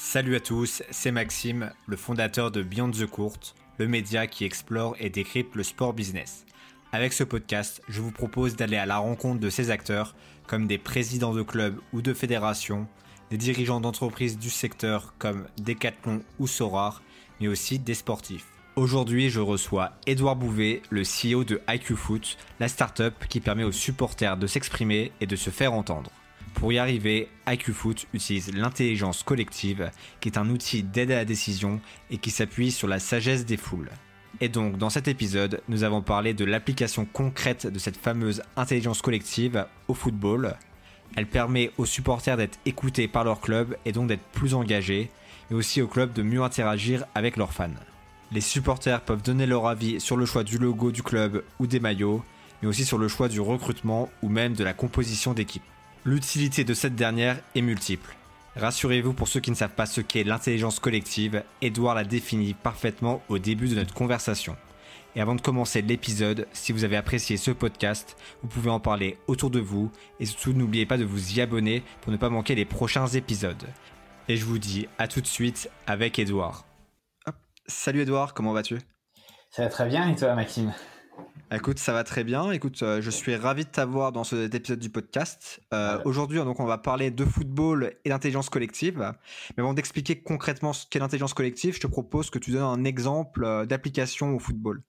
Salut à tous, c'est Maxime, le fondateur de Beyond the Court, le média qui explore et décrypte le sport business. Avec ce podcast, je vous propose d'aller à la rencontre de ces acteurs, comme des présidents de clubs ou de fédérations, des dirigeants d'entreprises du secteur comme Decathlon ou Sorar, mais aussi des sportifs. Aujourd'hui, je reçois Edouard Bouvet, le CEO de IQ Foot, la startup qui permet aux supporters de s'exprimer et de se faire entendre. Pour y arriver, IQ Foot utilise l'intelligence collective, qui est un outil d'aide à la décision et qui s'appuie sur la sagesse des foules. Et donc, dans cet épisode, nous avons parlé de l'application concrète de cette fameuse intelligence collective au football. Elle permet aux supporters d'être écoutés par leur club et donc d'être plus engagés, mais aussi aux clubs de mieux interagir avec leurs fans. Les supporters peuvent donner leur avis sur le choix du logo du club ou des maillots, mais aussi sur le choix du recrutement ou même de la composition d'équipe. L'utilité de cette dernière est multiple. Rassurez-vous pour ceux qui ne savent pas ce qu'est l'intelligence collective, Edouard l'a défini parfaitement au début de notre conversation. Et avant de commencer l'épisode, si vous avez apprécié ce podcast, vous pouvez en parler autour de vous et surtout n'oubliez pas de vous y abonner pour ne pas manquer les prochains épisodes. Et je vous dis à tout de suite avec Edouard. Salut Edouard, comment vas-tu? Ça va très bien et toi Maxime? Écoute, ça va très bien. Écoute, euh, je suis ravi de t'avoir dans cet épisode du podcast. Euh, aujourd'hui, donc, on va parler de football et d'intelligence collective. Mais avant d'expliquer concrètement ce qu'est l'intelligence collective, je te propose que tu donnes un exemple euh, d'application au football.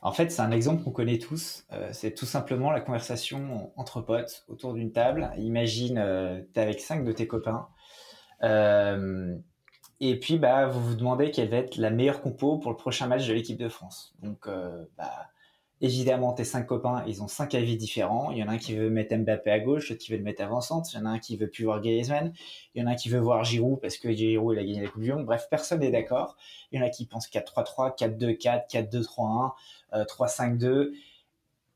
En fait, c'est un exemple qu'on connaît tous. c'est tout simplement la conversation entre potes autour d'une table. Imagine, tu es avec cinq de tes copains. et puis, bah, vous vous demandez quelle va être la meilleure compo pour le prochain match de l'équipe de France. Donc, bah, Évidemment, tes cinq copains, ils ont cinq avis différents. Il y en a un qui veut mettre Mbappé à gauche, l'autre qui veut le mettre avant-centre. Il y en a un qui veut plus voir Griezmann. Il y en a un qui veut voir Giroud parce que Giroud, il a gagné la Coupe du Monde. Bref, personne n'est d'accord. Il y en a qui pensent 4-3-3, 4-2-4, 4-2-3-1, 3-5-2.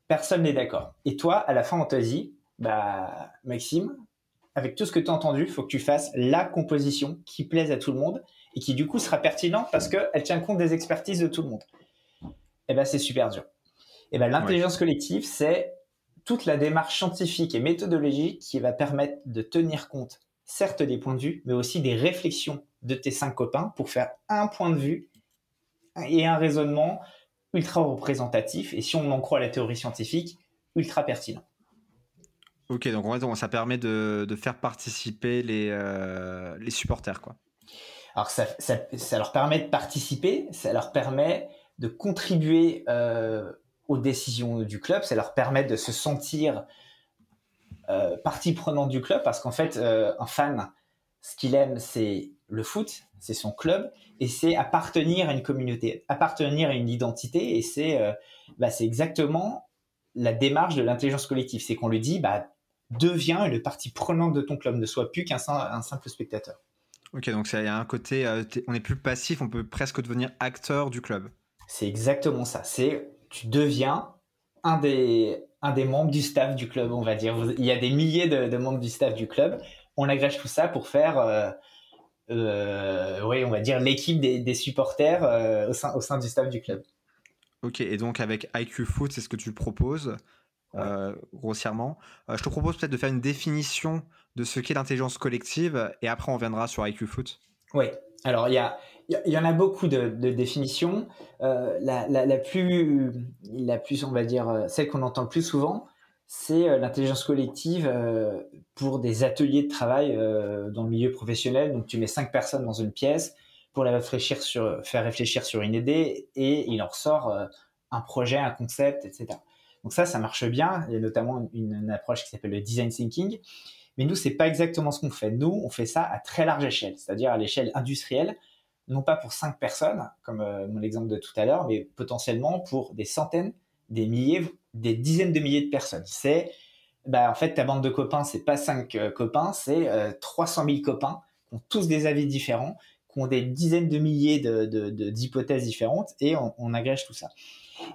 Personne n'est d'accord. Et toi, à la fin, on te dit, bah, Maxime, avec tout ce que tu as entendu, il faut que tu fasses la composition qui plaise à tout le monde et qui, du coup, sera pertinente parce qu'elle tient compte des expertises de tout le monde. Eh ben, c'est super dur. Et eh ben, l'intelligence collective, c'est toute la démarche scientifique et méthodologique qui va permettre de tenir compte, certes des points de vue, mais aussi des réflexions de tes cinq copains pour faire un point de vue et un raisonnement ultra représentatif. Et si on en croit à la théorie scientifique, ultra pertinent. Ok, donc en fait, ça permet de, faire participer les, euh, les supporters, quoi. Alors ça, ça, leur permet de participer, ça leur permet de contribuer euh, aux décisions du club, ça leur permet de se sentir euh, partie prenante du club parce qu'en fait, euh, un fan, ce qu'il aime, c'est le foot, c'est son club et c'est appartenir à une communauté, appartenir à une identité et c'est euh, bah, exactement la démarche de l'intelligence collective. C'est qu'on lui dit, bah, deviens une partie prenante de ton club, ne sois plus qu'un un simple spectateur. Ok, donc il y a un côté, on n'est plus passif, on peut presque devenir acteur du club. C'est exactement ça. C'est tu deviens un des, un des membres du staff du club, on va dire. Il y a des milliers de, membres du staff du club. On agrège tout ça pour faire, euh, euh, oui, on va dire l'équipe des, supporters euh, au, sein, au sein du staff du club. Ok, et donc avec IQ Foot, c'est ce que tu proposes grossièrement. je te propose peut-être de faire une définition de ce qu'est l'intelligence collective et après on viendra sur IQ Foot. Oui, alors il y a, il y en a beaucoup de, définitions. Euh, la, plus, la plus, on va dire, euh, celle qu'on entend le plus souvent, c'est euh, l'intelligence collective pour des ateliers de travail dans le milieu professionnel. Donc, tu mets cinq personnes dans une pièce pour les réfléchir sur, faire réfléchir sur une idée et il en ressort un projet, un concept, etc. Donc ça, ça marche bien. Il y a notamment une approche qui s'appelle le design thinking. Mais nous, c'est pas exactement ce qu'on fait. Nous, on fait ça à très large échelle, c'est-à-dire à l'échelle industrielle non pas pour cinq personnes, comme euh, mon exemple de tout à l'heure, mais potentiellement pour des centaines, des milliers, des dizaines de milliers de personnes. C'est, bah, en fait, ta bande de copains, c'est pas cinq euh, copains, c'est 300 euh, 000 copains qui ont tous des avis différents, qui ont des dizaines de milliers d'hypothèses de, différentes, et on, agrège tout ça.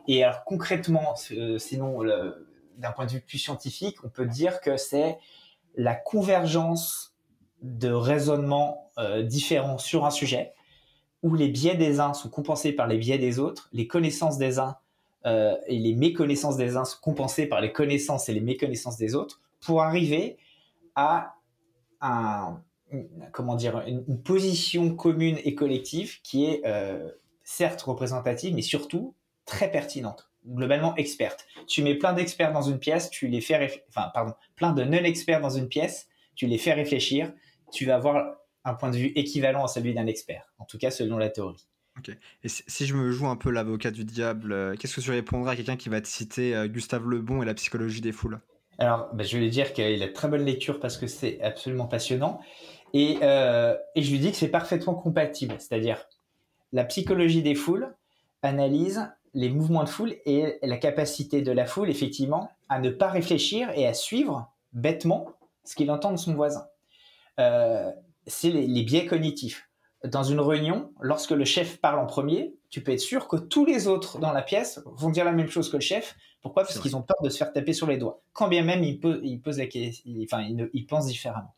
Et alors concrètement, sinon, d'un point de vue plus scientifique, on peut dire que c'est la convergence de raisonnements différents sur un sujet où les biais des uns sont compensés par les biais des autres, les connaissances des uns euh, et les méconnaissances des uns sont compensées par les connaissances et les méconnaissances des autres, pour arriver à comment une, position commune et collective qui est euh, certes représentative, mais surtout très pertinente, globalement experte. Tu mets plein d'experts dans une pièce, tu les fais, enfin, pardon, plein de non-experts dans une pièce, tu les fais réfléchir, tu vas avoir un point de vue équivalent à celui d'un expert, en tout cas selon la théorie. Ok. Et si je me joue un peu l'avocat du diable, euh, qu'est-ce que tu répondrais à quelqu'un qui va te citer euh, Gustave Lebon et la psychologie des foules? Alors, bah, je vais lui dire qu'il a de très bonne lecture parce que c'est absolument passionnant. Et, euh, et, je lui dis que c'est parfaitement compatible. C'est-à-dire, la psychologie des foules analyse les mouvements de foule et la capacité de la foule, effectivement, à ne pas réfléchir et à suivre bêtement ce qu'il entend de son voisin. c'est les biais cognitifs dans une réunion, lorsque le chef parle en premier, tu peux être sûr que tous les autres dans la pièce vont dire la même chose que le chef. Pourquoi? Parce qu'ils ont peur de se faire taper sur les doigts. Quand bien même ils, posent la enfin, ils, pensent différemment.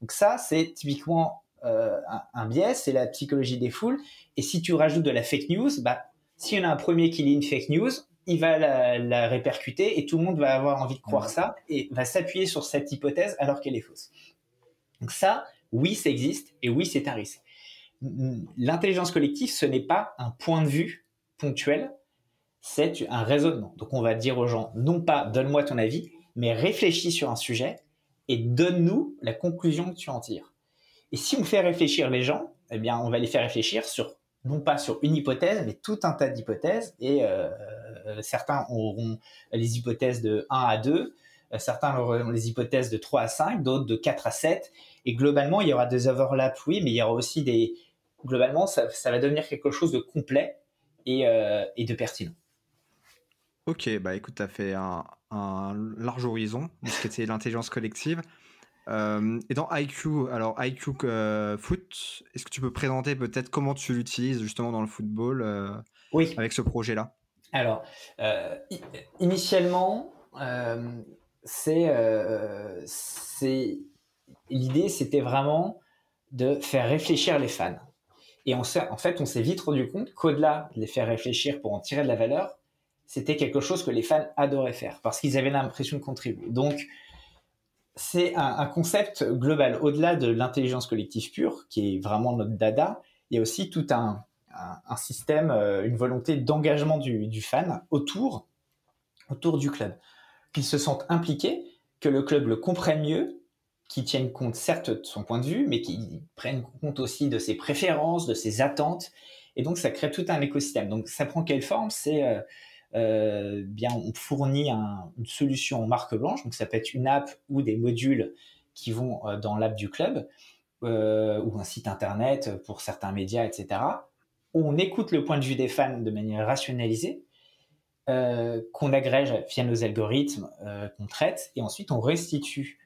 Donc ça, c'est typiquement euh, un, biais, c'est la psychologie des foules. Et si tu rajoutes de la fake news, bah, s'il y en a un premier qui lit une fake news, il va la, répercuter et tout le monde va avoir envie de croire ça et va s'appuyer sur cette hypothèse alors qu'elle est fausse. Donc ça, oui, ça existe et oui, c'est un risque l'intelligence collective, ce n'est pas un point de vue ponctuel, c'est un raisonnement. Donc on va dire aux gens, non pas donne-moi ton avis, mais réfléchis sur un sujet et donne-nous la conclusion que tu en tires. Et si on fait réfléchir les gens, eh bien on va les faire réfléchir sur non pas sur une hypothèse, mais tout un tas d'hypothèses. Et euh, certains auront les hypothèses de 1 à 2, euh, certains auront les hypothèses de 3 à 5, d'autres de 4 à 7. Et globalement, il y aura des overlaps, oui, mais il y aura aussi des, globalement, ça, va devenir quelque chose de complet et, euh, de pertinent. Ok, bah écoute, tu as fait un, large horizon de ce qu'était l'intelligence collective. Euh, et dans IQ, alors IQ euh, Foot, est-ce que tu peux présenter peut-être comment tu l'utilises justement dans le football oui. avec ce projet-là? Alors, initialement, c'est l'idée, c'était vraiment de faire réfléchir les fans. Et on en fait, on s'est vite rendu compte qu'au-delà de les faire réfléchir pour en tirer de la valeur, c'était quelque chose que les fans adoraient faire parce qu'ils avaient l'impression de contribuer. Donc, c'est un, concept global. Au-delà de l'intelligence collective pure, qui est vraiment notre dada, il y a aussi tout un, système, euh, une volonté d'engagement du, fan autour, autour du club. Qu'ils se sentent impliqués, que le club le comprenne mieux qui tiennent compte certes de son point de vue, mais qui prennent compte aussi de ses préférences, de ses attentes. Et donc, ça crée tout un écosystème. Donc, ça prend quelle forme? C'est euh, euh, bien, on fournit une solution en marque blanche. Donc, ça peut être une app ou des modules qui vont euh, dans l'app du club ou un site internet pour certains médias, etc. On écoute le point de vue des fans de manière rationalisée. qu'on agrège via nos algorithmes qu'on traite et ensuite on restitue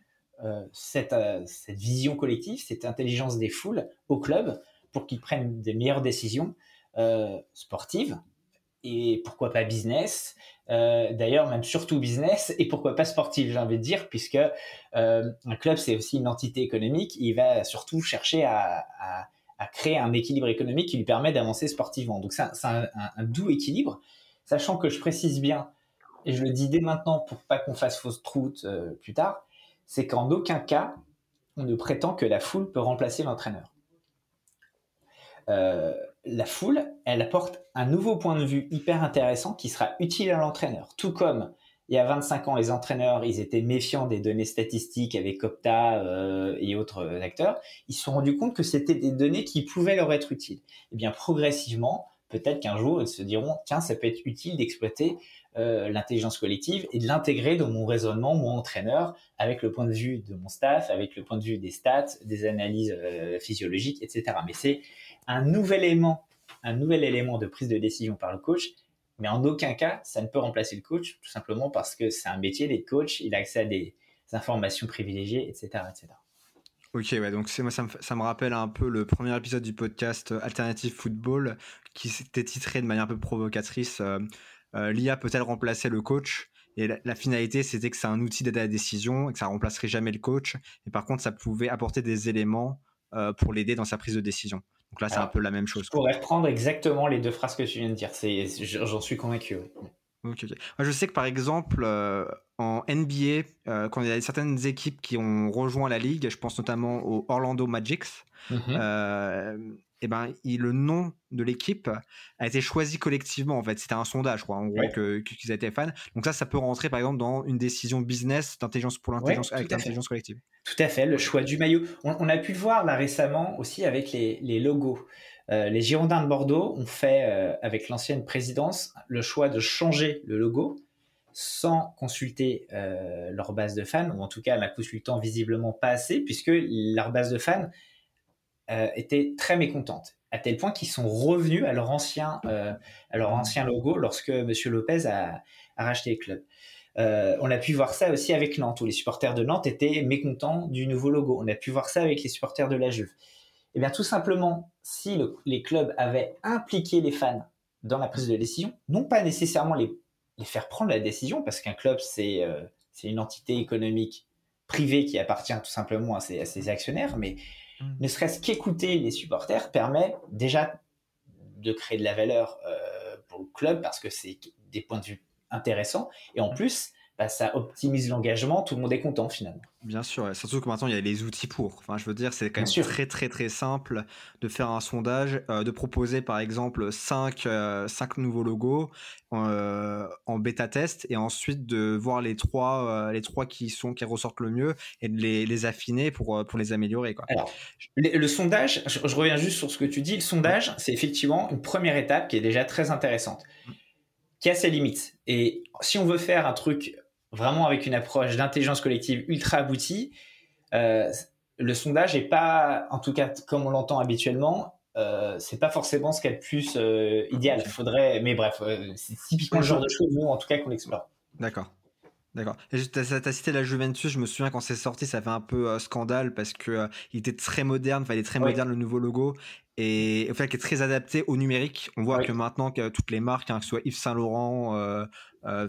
euh, cette, euh, cette, vision collective, cette intelligence des foules au club pour qu'ils prennent des meilleures décisions euh, sportives et pourquoi pas business. D'ailleurs, même surtout business et pourquoi pas sportive, j'ai envie de dire, puisque un club c'est aussi une entité économique. Il va surtout chercher à, créer un équilibre économique qui lui permet d'avancer sportivement. Donc c'est un, doux équilibre, sachant que je précise bien et je le dis dès maintenant pour pas qu'on fasse fausse route plus tard c'est qu'en aucun cas, on ne prétend que la foule peut remplacer l'entraîneur. Euh, la foule, elle apporte un nouveau point de vue hyper intéressant qui sera utile à l'entraîneur. Tout comme il y a 25 ans, les entraîneurs, ils étaient méfiants des données statistiques avec Opta euh, et autres acteurs. Ils se sont rendus compte que c'était des données qui pouvaient leur être utiles. Eh bien, progressivement, peut-être qu'un jour, ils se diront, tiens, ça peut être utile d'exploiter euh, l'intelligence collective et de l'intégrer dans mon raisonnement, mon entraîneur, avec le point de vue de mon staff, avec le point de vue des stats, des analyses euh, physiologiques, etc. Mais c'est un nouvel élément, un nouvel élément de prise de décision par le coach. Mais en aucun cas, ça ne peut remplacer le coach, tout simplement parce que c'est un métier d'être coach, il a accès à des informations privilégiées, etc., etc. Ok, ouais, donc moi, ça me, ça me, rappelle un peu le premier épisode du podcast Alternative Football qui s'était titré de manière un peu provocatrice euh, l'IA peut-elle remplacer le coach? Et la, finalité, c'était que c'est un outil d'aide à la décision et que ça remplacerait jamais le coach. Et par contre, ça pouvait apporter des éléments euh, pour l'aider dans sa prise de décision. Donc là, c'est un peu la même chose. Je pourrais reprendre exactement les deux phrases que tu viens de dire. J'en suis convaincu. je sais que par exemple, en NBA, quand il y a certaines équipes qui ont rejoint la ligue, je pense notamment aux Orlando Magics, mmh et ben, le nom de l'équipe a été choisi collectivement en fait. C'était un sondage, quoi, en gros, qu'ils étaient fans. Donc ça, ça peut rentrer par exemple dans une décision business d'intelligence pour l'intelligence avec l'intelligence collective. Tout à fait, le choix du maillot. On, a pu le voir là récemment aussi avec les, les logos. Euh, les Girondins de Bordeaux ont fait, euh, avec l'ancienne présidence, le choix de changer le logo sans consulter euh, leur base de fans, ou en tout cas la consultant visiblement pas assez, puisque leur base de fans était très mécontente, à tel point qu'ils sont revenus à leur ancien, à leur ancien logo lorsque M. Lopez a, racheté le club. on a pu voir ça aussi avec Nantes, où les supporters de Nantes étaient mécontents du nouveau logo. On a pu voir ça avec les supporters de la Juve. Eh bien, tout simplement, si les clubs avaient impliqué les fans dans la prise de décision, non pas nécessairement les, faire prendre la décision, parce qu'un club, euh, c'est une entité économique privée qui appartient tout simplement à ses, actionnaires, mais mmh. ne serait-ce qu'écouter les supporters permet déjà de créer de la valeur euh, pour le club, parce que c'est des points de vue intéressants, et en mmh. plus, bah, ça optimise l'engagement, tout le monde est content finalement. Bien sûr, surtout que maintenant il y a les outils pour. Enfin, je veux dire, c'est quand même très très très simple de faire un sondage, euh, de proposer par exemple 5, euh, nouveaux logos euh, en bêta test et ensuite de voir les trois, les trois qui, sont, qui ressortent le mieux et de les, affiner pour, pour les améliorer. Quoi. Alors, le, sondage, je, reviens juste sur ce que tu dis, le sondage, c'est effectivement une première étape qui est déjà très intéressante, mmh. qui a ses limites. Et si on veut faire un truc vraiment avec une approche d'intelligence collective ultra aboutie, euh, le sondage n'est pas, en tout cas comme on l'entend habituellement, euh, c'est pas forcément ce qu'il y a de plus euh, idéal. Faudrait, mais bref, euh, c'est typiquement le genre de choses, nous, en tout cas, qu'on explore. D'accord. D'accord. Tu as, cité la Juventus, je me souviens quand c'est sorti, ça fait un peu scandale parce que il était très moderne, enfin il est très moderne le nouveau logo et au fait qui est très adapté au numérique. On voit que maintenant que toutes les marques, hein, que ce soit Yves Saint Laurent, euh, euh,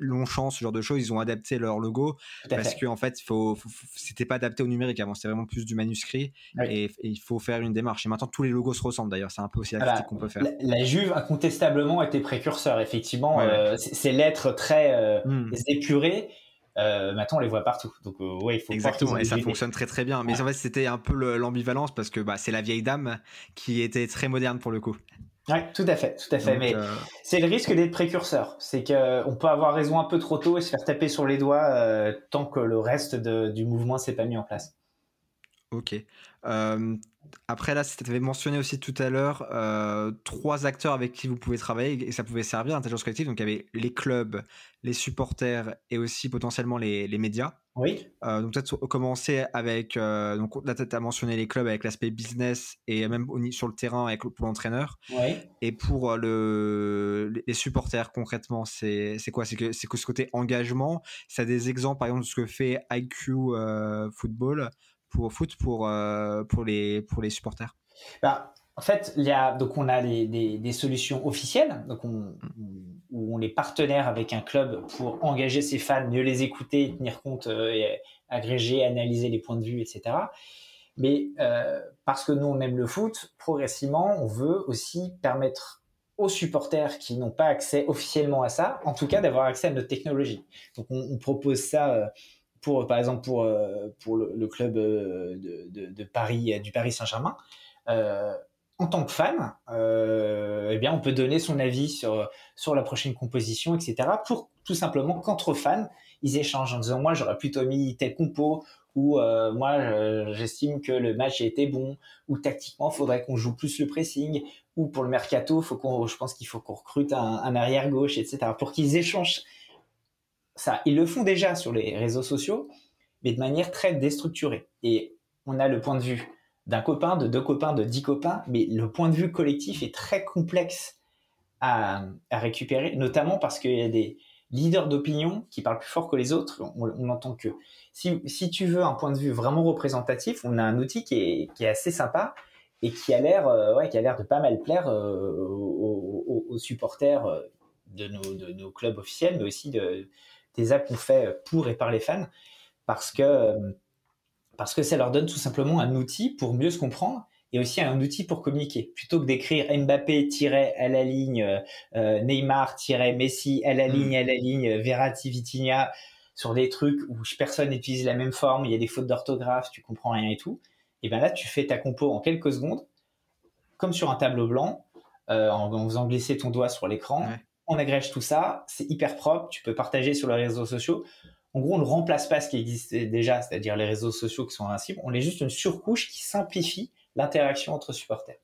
Longchamp, ce genre de choses, ils ont adapté leur logo parce qu'en en fait, faut, c'était pas adapté au numérique avant, c'était vraiment plus du manuscrit et, il faut faire une démarche. Et maintenant, tous les logos se ressemblent d'ailleurs, c'est un peu aussi la qu'on peut faire. La, Juve, incontestablement, était précurseur, effectivement. Euh, ces lettres très euh, hmm. épurées. Euh, maintenant on les voit partout. Donc ouais, il faut exactement et ça fonctionne très très bien. Mais en fait c'était un peu l'ambivalence parce que bah, c'est la vieille dame qui était très moderne pour le coup. Oui, tout à fait, tout à fait. Mais euh, c'est le risque d'être précurseur. C'est qu'on peut avoir raison un peu trop tôt et se faire taper sur les doigts euh, tant que le reste du mouvement s'est pas mis en place. Ok. Euh, après là, tu avais mentionné aussi tout à l'heure trois acteurs avec qui vous pouvez travailler et ça pouvait servir l'intelligence collective. Donc il y avait les clubs, les supporters et aussi potentiellement les, les médias. Oui. Euh, donc peut-être commencer avec, euh, donc là tu as mentionné les clubs avec l'aspect business et même sur le terrain avec, pour l'entraîneur. Oui. Et pour euh, le, les supporters concrètement, c'est quoi? C'est que, que ce côté engagement, ça a des exemples par exemple de ce que fait IQ Football pour foot pour, pour, les, pour les supporters bah, en fait, il y a, donc on a des, des, solutions officielles, donc on, où on est partenaire avec un club pour engager ses fans, mieux les écouter, tenir compte, euh, et agréger, analyser les points de vue, etc. Mais euh, parce que nous on aime le foot, progressivement, on veut aussi permettre aux supporters qui n'ont pas accès officiellement à ça, en tout cas d'avoir accès à notre technologie. Donc on, propose ça. Euh, pour, par exemple pour, pour le, club de, de, Paris, du Paris Saint-Germain, en tant que fan, euh, eh bien, on peut donner son avis sur, sur la prochaine composition, etc. Pour tout simplement qu'entre fans, ils échangent en disant moi j'aurais plutôt mis tel compo ou euh, moi j'estime que le match a été bon ou tactiquement faudrait qu'on joue plus le pressing ou pour le mercato faut qu'on je pense qu'il faut qu'on recrute un, un, arrière gauche etc pour qu'ils échangent ils le font déjà sur les réseaux sociaux mais de manière très déstructurée et on a le point de vue d'un copain, de deux copains, de dix copains, mais le point de vue collectif est très complexe à, récupérer, notamment parce qu'il y a des leaders d'opinion qui parlent plus fort que les autres. On, entend que si, tu veux un point de vue vraiment représentatif, on a un outil qui est, assez sympa et qui a l'air euh, ouais, qui a l'air de pas mal plaire euh, aux, supporters euh, nos, de nos, clubs officiels, mais aussi de, des apps qu'on fait pour et par les fans, parce que parce que ça leur donne tout simplement un outil pour mieux se comprendre et aussi un outil pour communiquer. Plutôt que d'écrire Mbappé à la ligne, euh, euh, Neymar Messi à la mm. ligne, à la ligne, Verratti Vitinha sur des trucs où personne n'utilise la même forme, il y a des fautes d'orthographe, tu comprends rien et tout. Et bien là, tu fais ta compo en quelques secondes, comme sur un tableau blanc, euh, en, faisant glisser ton doigt sur l'écran. On agrège tout ça, c'est hyper propre, tu peux partager sur les réseaux sociaux. En gros, on ne remplace pas ce qui existait déjà, c'est-à-dire les réseaux sociaux qui sont invincibles. On est juste une surcouche qui simplifie l'interaction entre supporters.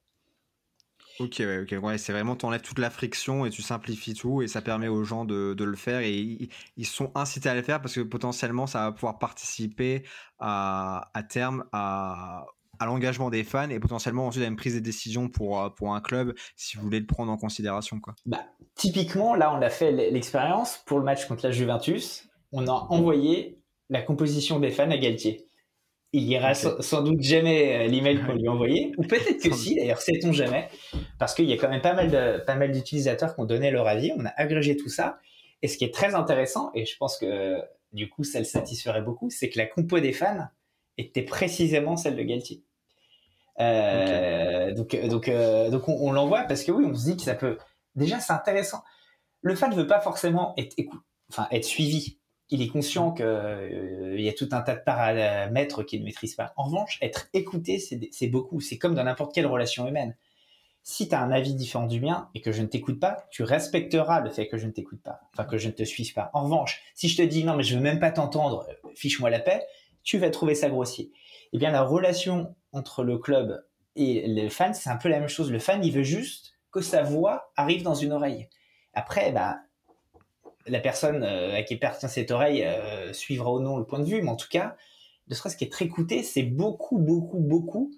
Ok, ok, c'est vraiment, tu enlèves toute la friction et tu simplifies tout et ça permet aux gens de, le faire et ils, sont incités à le faire parce que potentiellement ça va pouvoir participer à terme à, à l'engagement des fans et potentiellement ensuite à une prise de décision pour, euh, pour un club si vous voulez le prendre en considération. Quoi. Bah, typiquement, là on a fait l'expérience pour le match contre la Juventus, on a envoyé la composition des fans à Galtier. Il ira sans, doute jamais euh, l'email qu'on lui a envoyé, ou peut-être que si, d'ailleurs, sait-on jamais, parce qu'il y a quand même pas mal de, pas mal d'utilisateurs qui ont donné leur avis, on a agrégé tout ça, et ce qui est très intéressant, et je pense que du coup ça le satisferait beaucoup, c'est que la compo des fans était précisément celle de Galtier. Euh, donc, euh, donc on, l'envoie parce que oui, on se dit que ça peut. Déjà, c'est intéressant. Le fan ne veut pas forcément être, être suivi il est conscient qu'il euh, y a tout un tas de paramètres qu'il ne maîtrise pas. En revanche, être écouté, c'est beaucoup. C'est comme dans n'importe quelle relation humaine. Si tu as un avis différent du mien et que je ne t'écoute pas, tu respecteras le fait que je ne t'écoute pas, enfin que je ne te suive pas. En revanche, si je te dis non mais je veux même pas t'entendre, euh, fiche-moi la paix, tu vas trouver ça grossier. Eh bien la relation entre le club et le fan, c'est un peu la même chose. Le fan, il veut juste que sa voix arrive dans une oreille. Après, bah, la personne euh, à qui appartient cette oreille euh, suivra ou non le point de vue, mais en tout cas, de ce qui est très écouté, c'est beaucoup, beaucoup, beaucoup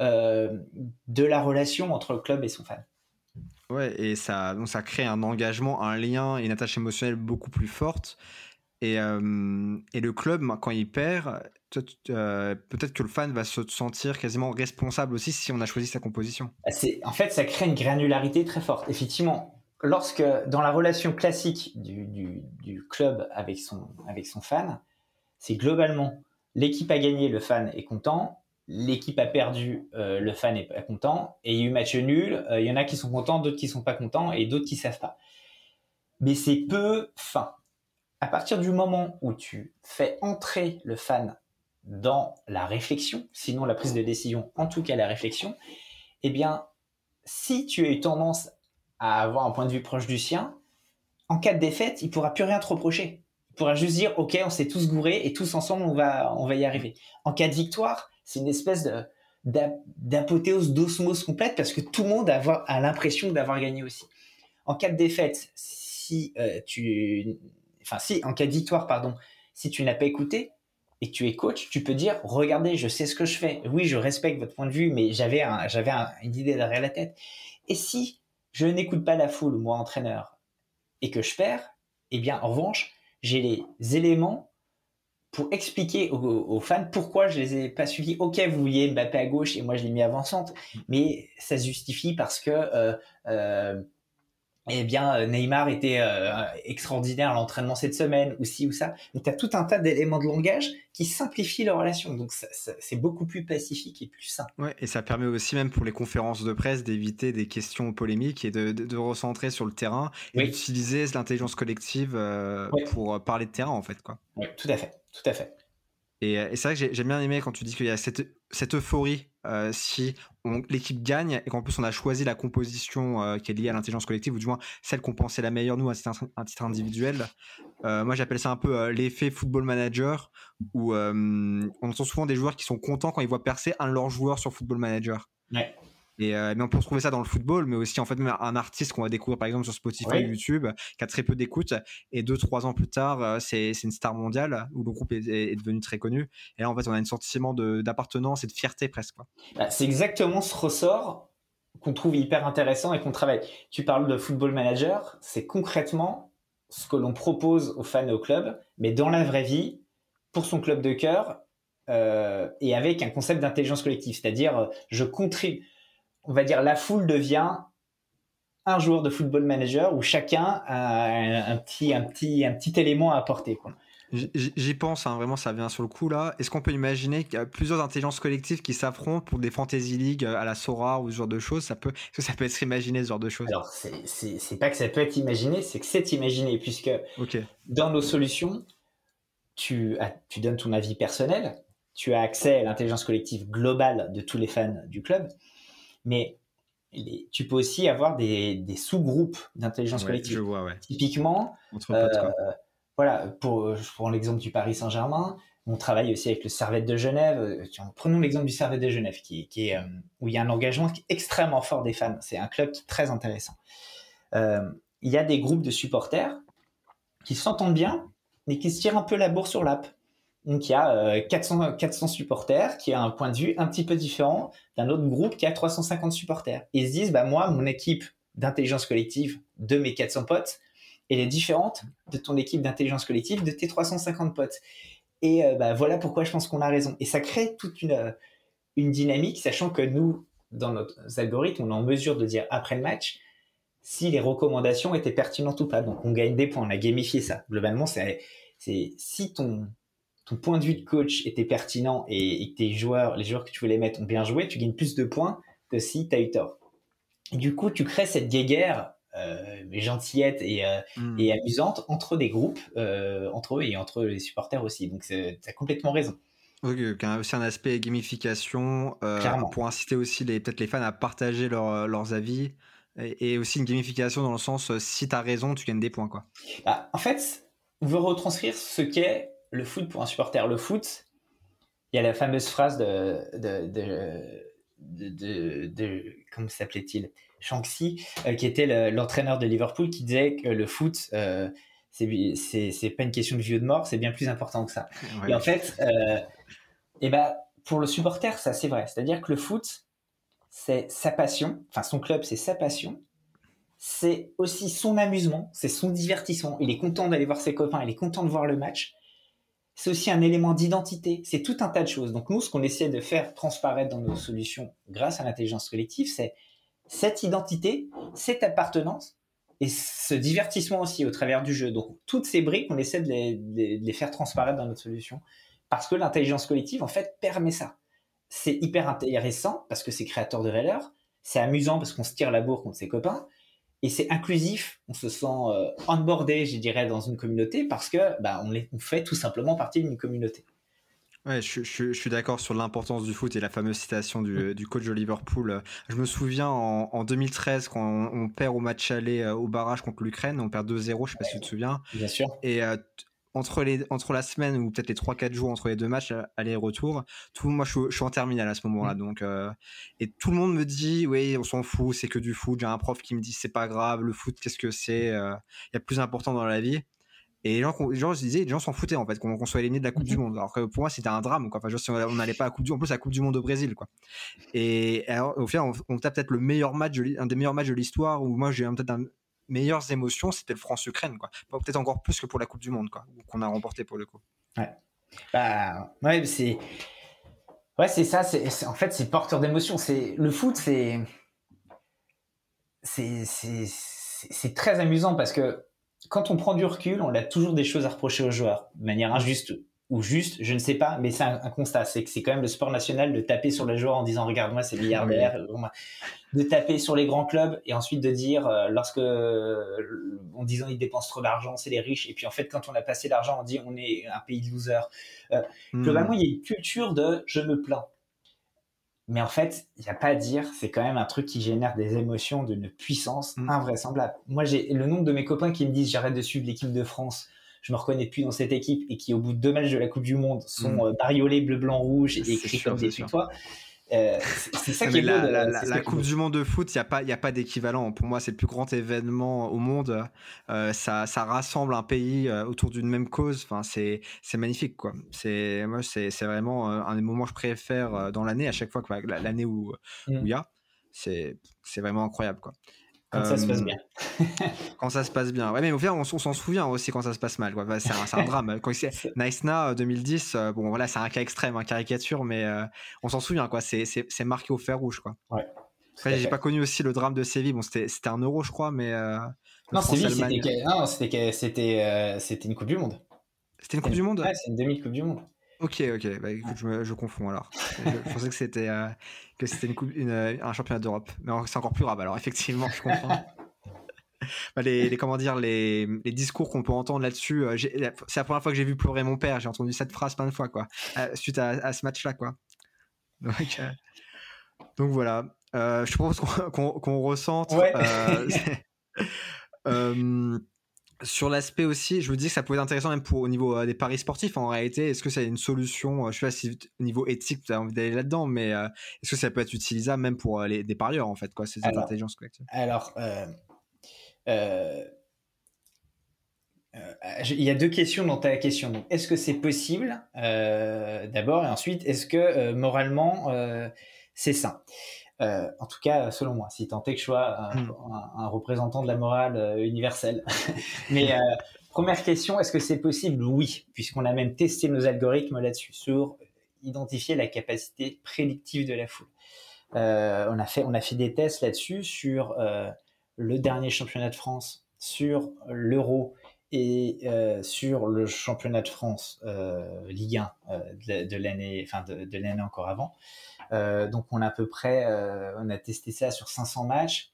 euh, de la relation entre le club et son fan. Ouais, et ça, donc ça crée un engagement, un lien une attache émotionnelle beaucoup plus forte. Et, et le club, quand il perd, peut-être que le fan va se sentir quasiment responsable aussi si on a choisi sa composition. Bah, en fait, ça crée une granularité très forte. Effectivement, lorsque dans la relation classique du, club avec son, avec son fan, c'est globalement l'équipe a gagné, le fan est content, l'équipe a perdu, euh, le fan est pas content, et il y a eu match nul, euh, il y en a qui sont contents, d'autres qui sont pas contents, et d'autres qui savent pas. Mais c'est peu fin. À partir du moment où tu fais entrer le fan dans la réflexion, sinon la prise de décision, en tout cas la réflexion, eh bien, si tu as eu tendance à avoir un point de vue proche du sien, en cas de défaite, il pourra plus rien te reprocher. Il pourra juste dire, OK, on s'est tous gourés et tous ensemble, on va, on va y arriver. En cas de victoire, c'est une espèce d'apothéose d'osmose complète parce que tout le monde a, a l'impression d'avoir gagné aussi. En cas de défaite, si euh, tu, enfin si, en cas de victoire, pardon, si tu n'as pas écouté et que tu es coach, tu peux dire, regardez, je sais ce que je fais. Oui, je respecte votre point de vue, mais j'avais une idée derrière la tête. Et si je n'écoute pas la foule, moi entraîneur, et que je perds, eh bien en revanche, j'ai les éléments pour expliquer aux, fans pourquoi je les ai pas suivis. Ok, vous vouliez Mbappé à gauche et moi je l'ai mis avançante, mais ça se justifie parce que euh, euh, eh bien, euh, Neymar était euh, extraordinaire à l'entraînement cette semaine, ou ci ou ça. Donc, tu as tout un tas d'éléments de langage qui simplifient la relation. Donc, c'est beaucoup plus pacifique et plus sain. Ouais, et ça permet aussi, même pour les conférences de presse, d'éviter des questions polémiques et de, de, recentrer sur le terrain et d'utiliser l'intelligence collective euh, pour parler de terrain, en fait. Quoi. Oui, tout à fait. Tout à fait. Et, et c'est vrai que j'ai bien aimé quand tu dis qu'il y a cette, cette euphorie euh, si l'équipe gagne et qu'en plus on a choisi la composition euh, qui est liée à l'intelligence collective, ou du moins celle qu'on pensait la meilleure nous à titre, titre individuel. Euh, moi j'appelle ça un peu l'effet football manager, où on entend souvent des joueurs qui sont contents quand ils voient percer un de leurs joueurs sur football manager. Et euh, mais on peut retrouver ça dans le football, mais aussi en fait même un artiste qu'on va découvrir par exemple sur Spotify ou YouTube, qui a très peu d'écoute, et deux trois ans plus tard, euh, c'est une star mondiale où le groupe est, devenu très connu. Et là en fait on a un sentiment d'appartenance et de fierté presque. Bah, c'est exactement ce ressort qu'on trouve hyper intéressant et qu'on travaille. Tu parles de football manager, c'est concrètement ce que l'on propose aux fans et aux clubs, mais dans la vraie vie, pour son club de cœur, euh, et avec un concept d'intelligence collective, c'est-à-dire je contribue on va dire, la foule devient un joueur de football manager où chacun a un, petit, un, petit, un petit élément à apporter. J'y pense, hein, vraiment, ça vient sur le coup là. Est-ce qu'on peut imaginer qu'il y a plusieurs intelligences collectives qui s'affrontent pour des fantasy league à la Sora ou ce genre de choses? Ça peut, Est-ce que ça peut être imaginé ce genre de choses? Alors, c'est pas que ça peut être imaginé, c'est que c'est imaginé, puisque dans nos solutions, tu, tu donnes ton avis personnel, tu as accès à l'intelligence collective globale de tous les fans du club, mais tu peux aussi avoir des, sous-groupes d'intelligence collective. Je vois, Typiquement, euh, voilà, pour, je prends l'exemple du Paris Saint-Germain. On travaille aussi avec le Servette de Genève. Euh, prenons l'exemple du Servette de Genève, qui, qui est, euh, où il y a un engagement extrêmement fort des fans. C'est un club très intéressant. il y a des groupes de supporters qui s'entendent bien, mais qui se tirent un peu la bourre sur l'app. Y a 400, 400 supporters qui a un point de vue un petit peu différent d'un autre groupe qui a 350 supporters. Ils se disent, bah moi, mon équipe d'intelligence collective de mes 400 potes, elle est différente de ton équipe d'intelligence collective de tes 350 potes. Et euh, bah, voilà pourquoi je pense qu'on a raison. Et ça crée toute une, euh, une dynamique, sachant que nous, dans nos algorithmes, on est en mesure de dire après le match si les recommandations étaient pertinentes ou pas. Donc on gagne des points, on a gamifié ça. Globalement, c'est si ton ton point de vue de coach était pertinent et, que tes joueurs, les joueurs que tu voulais mettre ont bien joué, tu gagnes plus de points que si tu as eu tort. Et du coup, tu crées cette guéguerre euh, gentillette et, euh, hmm. et, amusante entre des groupes, euh, entre eux et entre les supporters aussi. Donc, tu as complètement raison. A aussi un aspect gamification euh, pour inciter aussi les, peut-être les fans à partager leurs avis et, aussi une gamification dans le sens si tu as raison, tu gagnes des points. Quoi. Bah, en fait, on veut retranscrire ce qu'est le foot pour un supporter. Le foot, il y a la fameuse phrase de, de, de, de, comment s'appelait-il? Shanksy, euh, qui était l'entraîneur de Liverpool, qui disait que le foot, euh, c'est pas une question de vie ou de mort, c'est bien plus important que ça. Et en fait, euh, et ben, pour le supporter, ça c'est vrai. C'est-à-dire que le foot, c'est sa passion, enfin son club, c'est sa passion, c'est aussi son amusement, c'est son divertissement. Il est content d'aller voir ses copains, il est content de voir le match c'est aussi un élément d'identité, c'est tout un tas de choses. Donc nous, ce qu'on essaie de faire transparaître dans nos solutions grâce à l'intelligence collective, c'est cette identité, cette appartenance et ce divertissement aussi au travers du jeu. Donc toutes ces briques, on essaie de les, faire transparaître dans notre solution parce que l'intelligence collective, en fait, permet ça. C'est hyper intéressant parce que c'est créateur de valeur, c'est amusant parce qu'on se tire la bourre contre ses copains, et c'est inclusif. On se sent euh, onboardé, je dirais, dans une communauté parce que bah, on, on fait tout simplement partie d'une communauté. Ouais, je, suis d'accord sur l'importance du foot et la fameuse citation du, mm. coach de Liverpool. Je me souviens en, 2013 quand on, perd au match aller euh, au barrage contre l'Ukraine, on perd 2-0, je ne sais pas si tu te souviens. Bien sûr. Et euh, entre, les, entre la semaine ou peut-être les 3-4 jours entre les deux matchs, euh, aller-retour, tout moi je, suis en terminale à ce moment-là. Mm. Donc, euh, et tout le monde me dit, oui, on s'en fout, c'est que du foot. J'ai un prof qui me dit, c'est pas grave, le foot, qu'est-ce que c'est euh, Il y a plus important dans la vie. Et les gens, les gens, je disais, les gens s'en foutaient en fait qu'on soit éliminé de la Coupe du Monde. Alors que pour moi, c'était un drame. Quoi. Enfin, si on n'allait pas à la Coupe du en plus la Coupe du Monde au Brésil. Quoi. Et alors, au final, on, on tape peut-être le meilleur match, un des meilleurs matchs de l'histoire où moi j'ai peut-être un, meilleures émotions, c'était le France-Ukraine, quoi. Peut-être encore plus que pour la Coupe du Monde, quoi, qu'on a remporté pour le coup. Ouais. Bah, ouais, c'est. Ouais, c'est ça. C'est, en fait, c'est porteur d'émotions. C'est le foot, c'est, c'est, très amusant parce que quand on prend du recul, on a toujours des choses à reprocher aux joueurs de manière injuste ou juste, je ne sais pas, mais c'est un, constat, c'est que c'est quand même le sport national de taper sur les joueurs en disant regarde-moi c'est milliardaire, de taper sur les grands clubs et ensuite de dire euh, lorsque en disant ils dépensent trop d'argent, c'est les riches et puis en fait quand on a passé l'argent on dit on est un pays de losers. Euh, hmm. Globalement il y a une culture de je me plains. Mais en fait, il n'y a pas à dire, c'est quand même un truc qui génère des émotions d'une puissance hmm. invraisemblable. Moi, j'ai le nombre de mes copains qui me disent j'arrête de suivre l'équipe de France je me reconnais plus dans cette équipe et qui, au bout de deux matchs de la Coupe du Monde, sont mm. euh, bariolés bleu, blanc, rouge et écrits comme des toi. Euh, c'est ça qui est la, la, la, Coupe du Monde de foot, il n'y a pas, y a pas d'équivalent. Pour moi, c'est le plus grand événement au monde. Euh, ça, ça, rassemble un pays autour d'une même cause. Enfin, c'est, c'est magnifique, quoi. C'est, moi, c'est, c'est vraiment un des moments que je préfère dans l'année. À chaque fois que l'année où mm. il y a, c'est, c'est vraiment incroyable, quoi. Quand ça se passe bien. quand ça se passe bien. Ouais, mais au final, on, s'en souvient aussi quand ça se passe mal. C'est un, un, drame. Quand Nice Na 2010, euh, bon voilà, c'est un cas extrême, un caricature, mais euh, on s'en souvient quoi. C'est marqué au fer rouge quoi. Ouais. j'ai pas connu aussi le drame de Séville. Bon, c'était un euro, je crois, mais. Euh, non, Séville, c'était c'était une Coupe du Monde. C'était une Coupe du Monde? Ouais, c'est une demi-Coupe du Monde. Ok, ok. Bah, écoute, je, je, confonds alors. je, pensais que c'était euh, que c'était une coupe, une, un championnat d'Europe, mais c'est encore plus grave. Alors effectivement, je comprends. bah, les, les, comment dire les, les discours qu'on peut entendre là-dessus. Euh, c'est la première fois que j'ai vu pleurer mon père. J'ai entendu cette phrase plein de fois, quoi, euh, suite à, à, ce match-là, quoi. Donc, euh, donc voilà. je propose qu'on qu qu ressente. Ouais. sur l'aspect aussi, je me dis que ça peut être intéressant même pour au niveau euh, des paris sportifs. En réalité, est-ce que c'est une solution Je sais pas si au niveau éthique tu as envie d'aller là-dedans, mais euh, est-ce que ça peut être utilisable même pour euh, les, des parieurs en fait, quoi, ces alors, intelligences collectives? Alors, il y a deux questions dans ta question. Donc, est-ce que c'est possible d'abord, et ensuite, est-ce que moralement c'est sain? Euh, en tout cas, selon moi, si tant est que je sois un, Hmm. un, un représentant de la morale euh, universelle. Mais euh, première question, est-ce que c'est possible? Oui, puisqu'on a même testé nos algorithmes là-dessus, sur identifier la capacité prédictive de la foule. On, a fait, on a fait des tests là-dessus sur le dernier championnat de France, sur l'Euro et euh, sur le championnat de France euh, Ligue 1 euh, de, l'année, enfin de, l'année encore avant. Donc on a à peu près, on a testé ça sur 500 matchs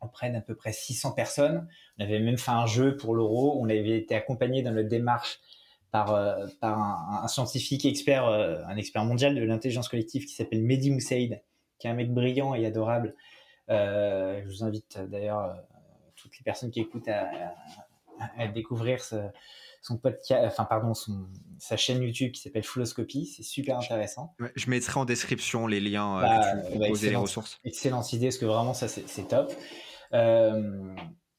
auprès d'à peu près 600 personnes. On avait même fait un jeu pour l'Euro. On avait été accompagné dans notre démarche par, par un, scientifique expert, un expert mondial de l'intelligence collective qui s'appelle Mehdi Moussaïd, qui est un mec brillant et adorable. Je vous invite d'ailleurs toutes les personnes qui écoutent à, à découvrir ce, son podcast, enfin pardon, son, sa chaîne YouTube qui s'appelle Fulloscopy. C'est super intéressant. Ouais, je mettrai en description les liens euh, bah, que tu proposes bah, et les ressources. Excellente idée, parce que vraiment ça c'est top. Euh,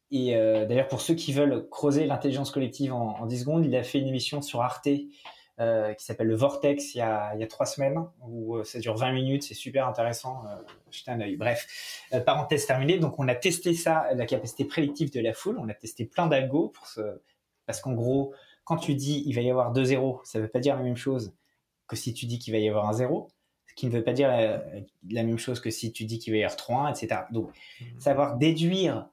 et euh, d'ailleurs pour ceux qui veulent creuser l'intelligence collective en, en 10 secondes, il a fait une émission sur Arte. Euh, qui s'appelle le Vortex il y, a, il y a trois semaines où euh, ça dure 20 minutes, c'est super intéressant. Euh, jetez un œil. Bref, euh, parenthèse terminée. Donc on a testé ça, la capacité prédictive de la foule. On a testé plein pour ce, parce qu'en gros, quand tu dis il va y avoir deux zéros, ça ne veut pas dire la même chose que si tu dis qu'il va y avoir un zéro, ce qui ne veut pas dire la, la même chose que si tu dis qu'il va y avoir 3 1, etc. Donc, mmh. savoir déduire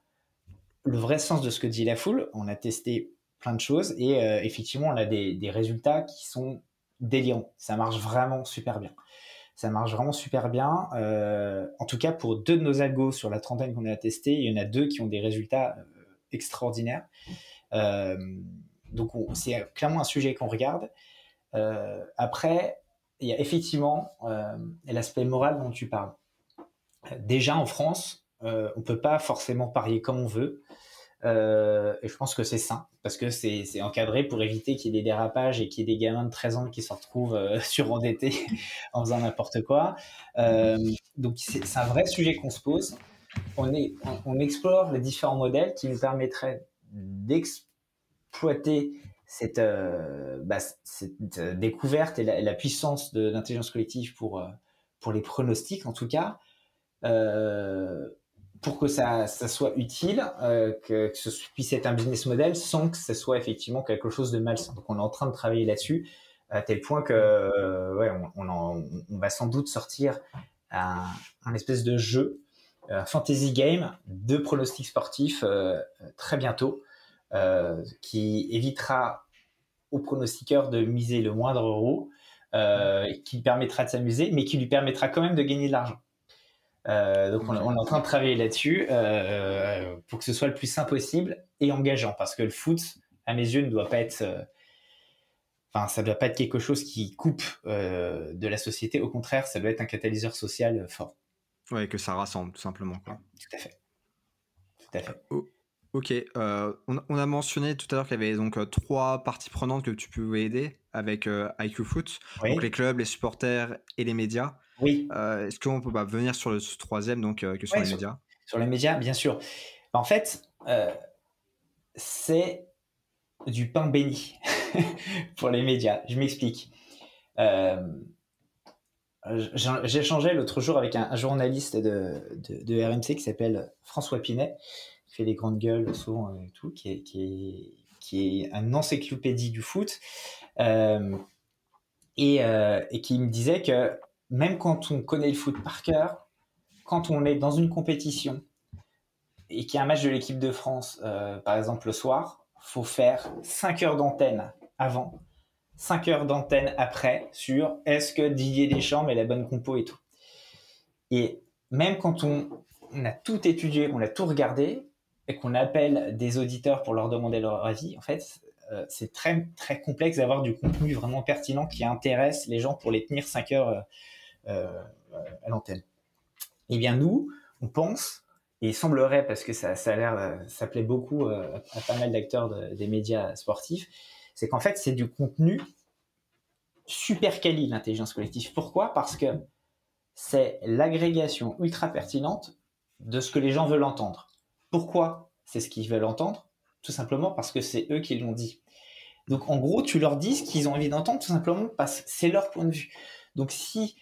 le vrai sens de ce que dit la foule, on a testé plein de choses et euh, effectivement, on a des, résultats qui sont délirants. Ça marche vraiment super bien. Ça marche vraiment super bien. Euh, en tout cas, pour deux de nos algos sur la trentaine qu'on a testé, il y en a deux qui ont des résultats euh, extraordinaires. Donc, c'est clairement un sujet qu'on regarde. Après, il y a effectivement l'aspect moral dont tu parles. Déjà en France, on peut pas forcément parier comme on veut. Euh, et je pense que c'est sain parce que c'est encadré pour éviter qu'il y ait des dérapages et qu'il y ait des gamins de 13 ans qui se retrouvent euh, surendettés en faisant n'importe quoi. Euh, donc c'est un vrai sujet qu'on se pose. On, est, on, explore les différents modèles qui nous permettraient d'exploiter cette, euh, bah, découverte et la, puissance de l'intelligence collective pour, pour les pronostics en tout cas. Pour que ça, soit utile, euh, que, ce puisse être un business model sans que ce soit effectivement quelque chose de malsain. Donc on est en train de travailler là-dessus à tel point que euh, on, va sans doute sortir un, espèce de jeu, un fantasy game de pronostics sportifs euh, très bientôt, euh, qui évitera aux pronostiqueurs de miser le moindre euro, euh, qui permettra de s'amuser, mais qui lui permettra quand même de gagner de l'argent. Euh, donc on, on, est en train de travailler là-dessus euh, pour que ce soit le plus simple possible et engageant parce que le foot à mes yeux ne doit pas être euh, enfin ça doit pas être quelque chose qui coupe euh, de la société au contraire ça doit être un catalyseur social fort ouais que ça rassemble tout simplement quoi. tout à fait tout à fait oh. Ok, euh, on, on, a mentionné tout à l'heure qu'il y avait donc euh, trois parties prenantes que tu pouvais aider avec euh, IQ Foot, oui. donc les clubs, les supporters et les médias. Oui. Euh, est-ce qu'on peut bah, venir sur le troisième, donc que sont ouais, les sur, médias? Sur les médias, bien sûr. En fait, euh, c'est du pain béni pour les médias. Je m'explique. Euh, J'ai échangé l'autre jour avec un, un journaliste de, de, de, RMC qui s'appelle François Pinet, qui fait des grandes gueules souvent et tout, qui est, qui est, qui est un encyclopédie du foot, euh, et, euh, et, qui me disait que même quand on connaît le foot par cœur, quand on est dans une compétition et qu'il y a un match de l'équipe de France, euh, par exemple le soir, faut faire 5 heures d'antenne avant, 5 heures d'antenne après sur est-ce que Didier Deschamps met la bonne compo et tout. Et même quand on, a tout étudié, on a tout regardé, et qu'on appelle des auditeurs pour leur demander leur avis, en fait, euh, c'est très, très complexe d'avoir du contenu vraiment pertinent qui intéresse les gens pour les tenir 5 heures euh, à l'antenne. Eh bien, nous, on pense, et il semblerait, parce que ça, ça a l'air, ça plaît beaucoup à pas mal d'acteurs des médias sportifs, c'est qu'en fait, c'est du contenu super quali, l'intelligence collective. Pourquoi? Parce que c'est l'agrégation ultra pertinente de ce que les gens veulent entendre. Pourquoi? C'est ce qu'ils veulent entendre Tout simplement parce que c'est eux qui l'ont dit. Donc en gros, tu leur dis ce qu'ils ont envie d'entendre tout simplement parce que c'est leur point de vue. Donc si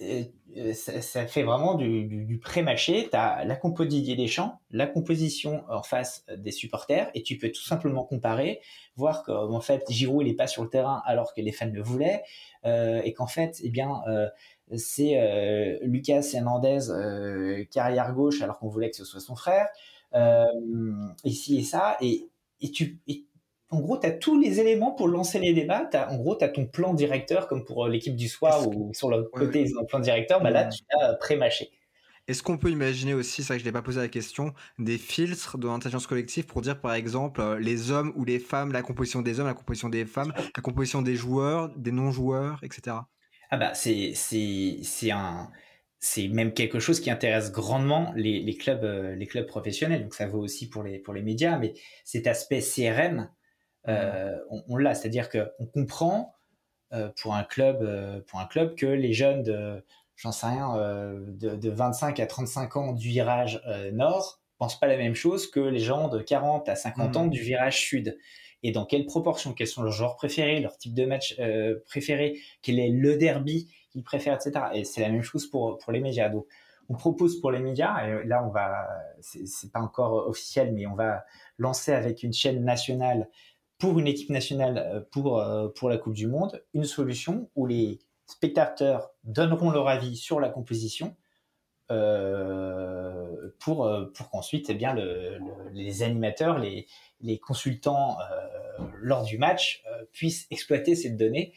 euh, euh, ça, fait vraiment du, pré-mâché, tu as la compo Didier Deschamps, la composition en face des supporters, et tu peux tout simplement comparer, voir qu'en fait Giroud il est pas sur le terrain alors que les fans le voulaient, euh, et qu'en fait, eh bien, c'est Lucas Hernandez carrière gauche alors qu'on voulait que ce soit son frère. Euh, ici et ça, et, et tu, en gros, tu as tous les éléments pour lancer les débats. en gros, tu as ton plan directeur, comme pour euh, l'équipe du soir, ou sur le côté, ils plan directeur, bah là, tu as pré-mâché. Est-ce qu'on peut imaginer aussi, c'est vrai que je n'ai pas posé la question, des filtres de l'intelligence collective pour dire par exemple euh, les hommes ou les femmes, la composition des hommes, la composition des femmes, la composition des joueurs, des non-joueurs, etc. Ah bah c'est un c'est même quelque chose qui intéresse grandement les, clubs, euh, les clubs professionnels. Donc ça vaut aussi pour les, pour les médias, mais cet aspect CRM, euh, on, l'a, c'est-à-dire qu'on comprend euh, pour un club, pour un club que les jeunes de, j'en sais rien, de, 25 à 35 ans du virage nord pensent pas la même chose que les gens de 40 à 50 ans mmh. du virage sud et dans quelle proportion, quels sont leurs joueurs préférés, leur type de match préféré, quel est le derby qu'ils préfèrent, etc. Et c'est la même chose pour, pour les médias. Donc, on propose pour les médias, et là, on va, c'est pas encore officiel, mais on va lancer avec une chaîne nationale pour une équipe nationale euh, pour, euh, pour la Coupe du Monde, une solution où les spectateurs donneront leur avis sur la composition euh, pour, pour qu'ensuite eh les animateurs, les, les consultants lors du match puissent exploiter cette donnée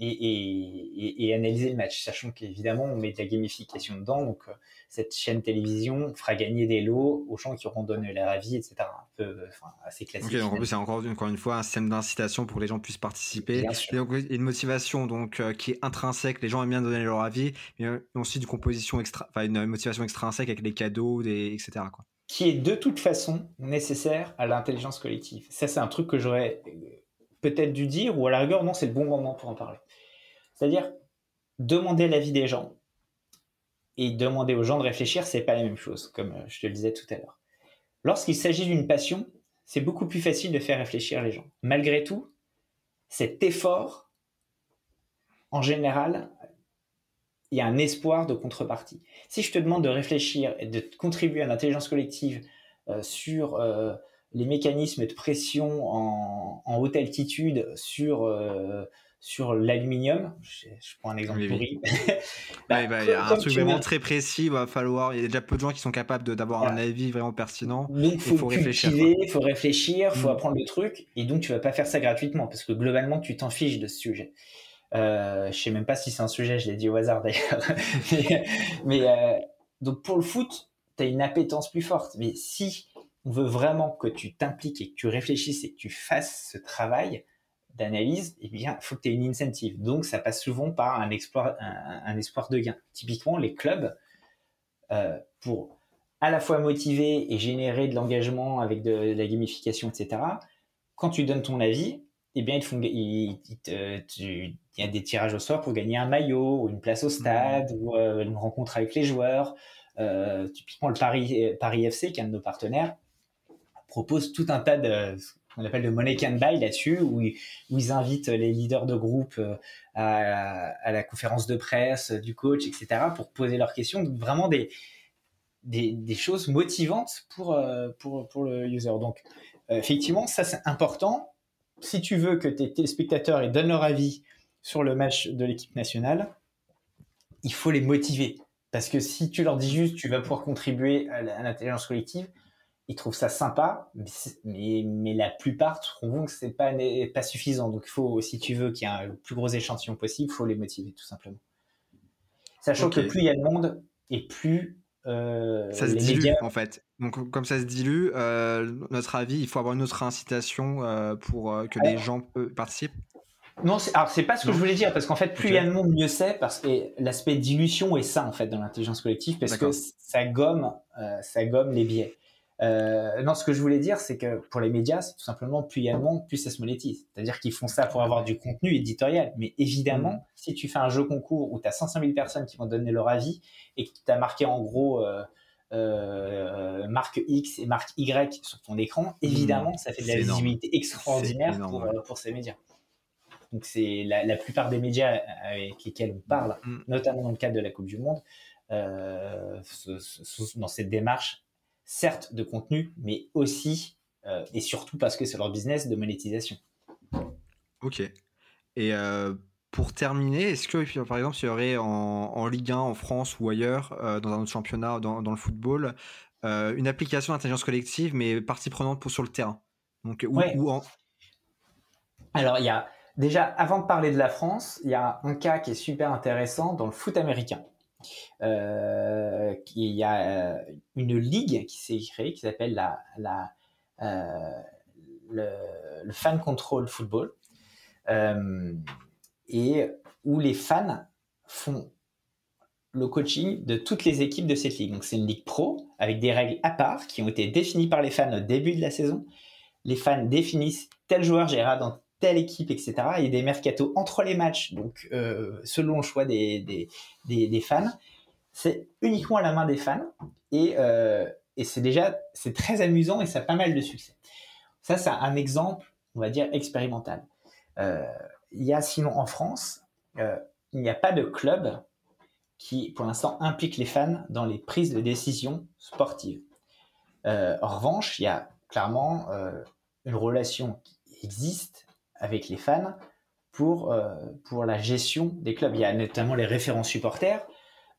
et, analyser le match, sachant qu'évidemment on met de la gamification dedans, donc euh, cette chaîne télévision fera gagner des lots aux gens qui auront donné leur avis, etc. Un peu, enfin, assez classique. donc en plus c'est encore, encore une fois un système d'incitation pour que les gens puissent participer, et donc une motivation donc euh, qui est intrinsèque, les gens aiment bien donner leur avis, mais ensuite une composition extra, enfin une motivation extrinsèque avec les cadeaux, des, etc. Quoi. Qui est de toute façon nécessaire à l'intelligence collective. Ça c'est un truc que j'aurais euh, peut-être dû dire, ou à la rigueur non c'est le bon moment pour en parler. C'est-à-dire, demander l'avis des gens et demander aux gens de réfléchir, c'est pas la même chose, comme euh, je te le disais tout à l'heure. Lorsqu'il s'agit d'une passion, c'est beaucoup plus facile de faire réfléchir les gens. Malgré tout, cet effort, en général, il y a un espoir de contrepartie. Si je te demande de réfléchir et de contribuer à l'intelligence collective euh, sur euh, les mécanismes de pression en, haute altitude, sur sur l'aluminium. Je, prends un exemple pourri. Bah, bah, il y a un truc vraiment très précis. Il va falloir. Il y a déjà peu de gens qui sont capables d'avoir un avis vraiment pertinent. Donc, il faut, réfléchir. Il faut réfléchir, il faut apprendre le truc. Et donc, tu vas pas faire ça gratuitement parce que globalement, tu t'en fiches de ce sujet. Euh, je sais même pas si c'est un sujet, je l'ai dit au hasard d'ailleurs. mais, euh, donc, pour le foot, tu as une appétence plus forte. Mais si on veut vraiment que tu t'impliques et que tu réfléchisses et que tu fasses ce travail, d'analyse, eh bien, il faut que tu aies une incentive. Donc, ça passe souvent par un, espoir, un, espoir de gain. Typiquement, les clubs, euh, pour à la fois motiver et générer de l'engagement avec de, la gamification, etc., quand tu donnes ton avis, eh bien, ils font, il y a des tirages au sort pour gagner un maillot, ou une place au stade, mmh. ou euh, une rencontre avec les joueurs. Euh, typiquement, le Paris, Paris FC, qui est un de nos partenaires, propose tout un tas de on appelle le money can buy là-dessus, où, ils invitent les leaders de groupe euh, à, la conférence de presse du coach, etc., pour poser leurs questions. Donc vraiment des, choses motivantes pour, euh, pour, le user. Donc euh, effectivement, ça c'est important. Si tu veux que tes téléspectateurs donnent leur avis sur le match de l'équipe nationale, il faut les motiver. Parce que si tu leur dis juste tu vas pouvoir contribuer à l'intelligence collective, ils trouvent ça sympa, mais, mais, la plupart trouveront que c'est pas, pas suffisant. Donc, il faut, si tu veux qu'il y ait le plus gros échantillon possible, il faut les motiver, tout simplement. Sachant que plus il y a de monde, et plus euh, ça se dilue en fait. Donc comme ça se dilue, euh, notre avis, il faut avoir une autre incitation euh, pour que les gens participent. Non, alors c'est pas ce que je voulais dire parce qu'en fait, plus il y a de monde, mieux c'est parce que l'aspect dilution est ça en fait dans l'intelligence collective parce que ça gomme, ça gomme les biais. Euh, non, ce que je voulais dire, c'est que pour les médias, c'est tout simplement plus il y a de monde, plus ça se monétise. C'est-à-dire qu'ils font ça pour avoir du contenu éditorial. Mais évidemment, mm. si tu fais un jeu concours où tu as 500 000 personnes qui vont donner leur avis et que tu as marqué en gros euh, euh, marque X et marque Y sur ton écran, mm. évidemment, ça fait de la visibilité extraordinaire pour, pour, ces médias. Donc c'est la, la, plupart des médias avec lesquels on parle, mm. notamment dans le cadre de la Coupe du Monde, dans cette démarche certes de contenu, mais aussi euh, et surtout parce que c'est leur business de monétisation. Ok. Et euh, pour terminer, est-ce que par exemple, il y aurait en, Ligue 1, en France ou ailleurs, euh, dans un autre championnat, dans, dans le football, une application d'intelligence collective, mais partie prenante pour sur le terrain? Donc, où, en... Alors, il y a déjà, avant de parler de la France, il y a un cas qui est super intéressant dans le foot américain. Euh, il y a euh, une ligue qui s'est créée qui s'appelle la, euh, le, Fan Control Football et où les fans font le coaching de toutes les équipes de cette ligue. Donc c'est une ligue pro avec des règles à part qui ont été définies par les fans au début de la saison. Les fans définissent tel joueur gérera dans telle équipe, etc. A des mercatos entre les matchs, donc euh, selon le choix des, fans. C'est uniquement à la main des fans et, euh, et c'est déjà c'est très amusant et ça a pas mal de succès. Ça, c'est un exemple, on va dire, expérimental. Euh, il y a sinon en France, il n'y a pas de club qui, pour l'instant, implique les fans dans les prises de décision sportives. en revanche, il y a clairement une relation qui existe avec les fans pour, euh, pour la gestion des clubs. Il y a notamment les référents supporters.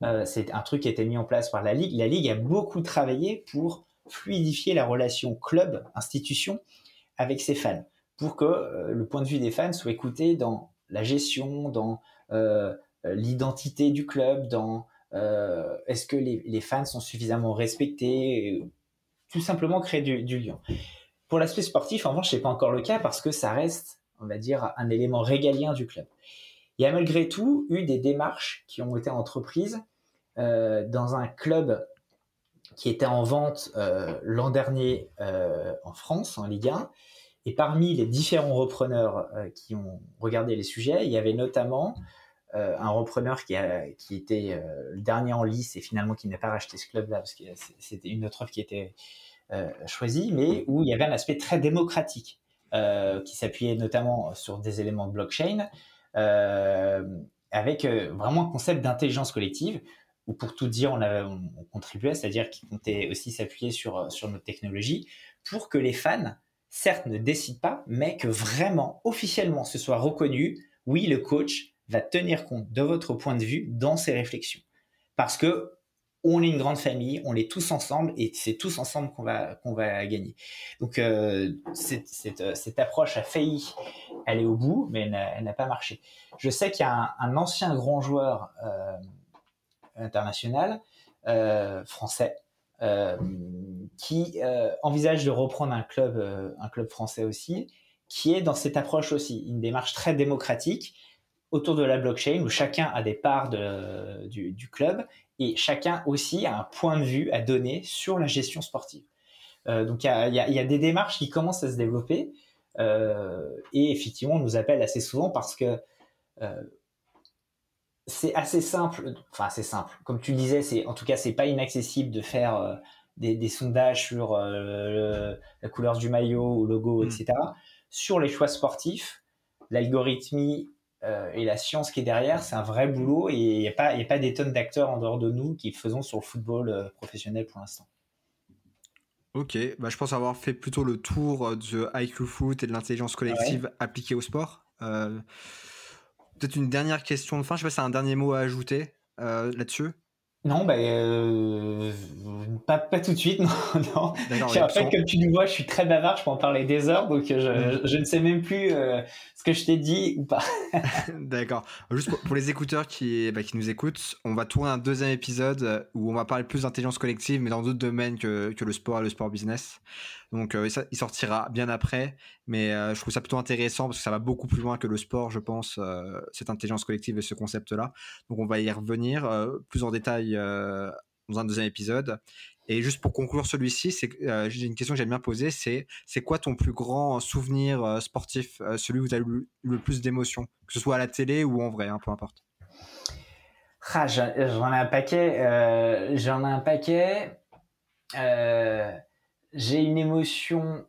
Euh, c'est un truc qui a été mis en place par la Ligue. La Ligue a beaucoup travaillé pour fluidifier la relation club-institution avec ses fans, pour que euh, le point de vue des fans soit écouté dans la gestion, dans l'identité du club, dans est-ce que les, les, fans sont suffisamment respectés, tout simplement créer du, du lien. Pour l'aspect sportif, en revanche, c'est pas encore le cas parce que ça reste on va dire, un élément régalien du club. Il y a malgré tout eu des démarches qui ont été entreprises euh, dans un club qui était en vente euh, l'an dernier euh, en France, en Ligue 1. Et parmi les différents repreneurs qui ont regardé les sujets, il y avait notamment un repreneur qui, a, qui était le dernier en lice et finalement qui n'a pas racheté ce club-là parce que c'était une autre offre qui était choisie, mais où il y avait un aspect très démocratique. Euh, qui s'appuyait notamment sur des éléments de blockchain, euh, avec euh, vraiment un concept d'intelligence collective, où pour tout dire, on, a, on, contribuait, c'est-à-dire qu'il comptait aussi s'appuyer sur, sur notre technologie, pour que les fans, certes, ne décident pas, mais que vraiment, officiellement, ce soit reconnu, oui, le coach va tenir compte de votre point de vue dans ses réflexions. Parce que on est une grande famille, on est tous ensemble et c'est tous ensemble qu'on va qu'on va gagner. Donc euh, cette, euh, cette, approche a failli aller au bout, mais elle n'a pas marché. Je sais qu'il y a un, ancien grand joueur euh, international français qui envisage de reprendre un club un club français aussi, qui est dans cette approche aussi, une démarche très démocratique autour de la blockchain où chacun a des parts du club et chacun aussi a un point de vue à donner sur la gestion sportive. Euh, donc il y a, y, y a, des démarches qui commencent à se développer euh, et effectivement on nous appelle assez souvent parce que euh, c'est assez simple, enfin c'est simple. Comme tu le disais, c'est en tout cas c'est pas inaccessible de faire des, des, sondages sur euh, la couleur du maillot, le logo, etc. Mm. Sur les choix sportifs, l'algorithmie euh, et la science qui est derrière, c'est un vrai boulot et il n'y a pas, pas des tonnes d'acteurs en dehors de nous qui le faisons sur le football euh, professionnel pour l'instant. Ok, bah, je pense avoir fait plutôt le tour de IQ Foot et de l'intelligence collective appliquée au sport. Euh, peut-être une dernière question de fin, je sais pas si c'est un dernier mot à ajouter là-dessus. Non, bah, euh, pas, pas tout de suite, non. non. En fait, comme tu nous vois, je suis très bavard, je peux en parler des heures, donc euh, je, mm. je ne sais même plus euh, ce que je t'ai dit ou pas. D'accord. Juste pour, les écouteurs qui, bah, qui nous écoutent, on va tourner un deuxième épisode où on va parler plus d'intelligence collective, mais dans d'autres domaines que, que, le sport et le sport business. Donc, il sortira bien après, mais je trouve ça plutôt intéressant parce que ça va beaucoup plus loin que le sport, je pense, cette intelligence collective et ce concept-là. Donc, on va y revenir plus en détail euh, dans un deuxième épisode. Et juste pour conclure celui-ci, c'est euh, j'ai une question que j'aime bien poser, c'est c'est quoi ton plus grand souvenir euh, sportif, celui où tu as eu le plus d'émotions, que ce soit à la télé ou en vrai, hein, peu importe? Ah, j'en ai un paquet. j'en ai un paquet. J'ai une émotion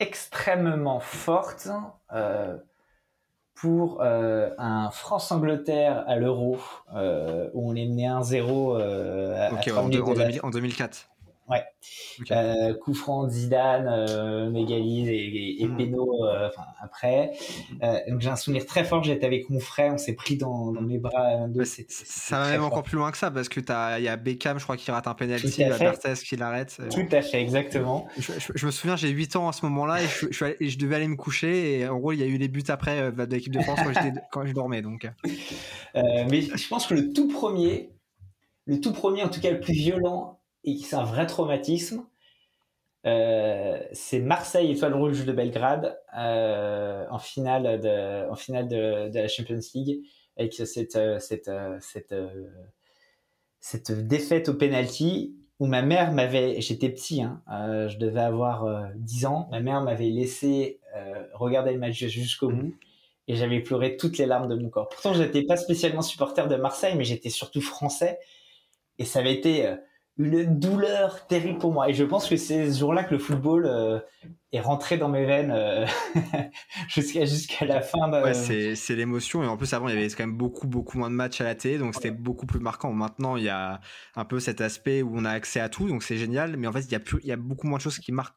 extrêmement forte pour euh, un France-Angleterre à l'Euro, euh, où on est mené 1-0 euh, en, 2004. Ouais. Euh, coup franc Zidane, euh, Mégalise et, et, mm. euh, enfin, après. Euh, donc j'ai un souvenir très fort. J'étais avec mon frère, on s'est pris dans, dans mes bras. ça va même encore plus loin que ça parce que il y a Beckham, je crois, qui rate un penalty, Berthez qui l'arrête. Tout à fait, exactement. Je, me souviens, j'ai 8 ans à ce moment-là et je, et je, devais aller me coucher. Et en gros, il y a eu les buts après de l'équipe de France quand, quand je dormais. Donc. mais je pense que le tout premier, le tout premier, en tout cas le plus violent et c'est un vrai traumatisme. Euh, c'est Marseille Étoile Rouge de Belgrade euh, en finale de en finale de, de, la Champions League avec cette euh, cette cette, cette défaite au penalty où ma mère m'avait j'étais petit hein, je devais avoir 10 ans ma mère m'avait laissé regarder le match jusqu'au bout et j'avais pleuré toutes les larmes de mon corps pourtant j'étais pas spécialement supporter de Marseille mais j'étais surtout français et ça avait été une douleur terrible pour moi. Et je pense que c'est ce jour-là que le football euh, est rentré dans mes veines euh, jusqu'à jusqu'à la fin. De... Ouais, c'est c'est l'émotion. Et en plus, avant, il y avait quand même beaucoup beaucoup moins de matchs à la télé, donc c'était beaucoup plus marquant. Maintenant, il y a un peu cet aspect où on a accès à tout, donc c'est génial. Mais en fait, il y a plus, il y a beaucoup moins de choses qui marquent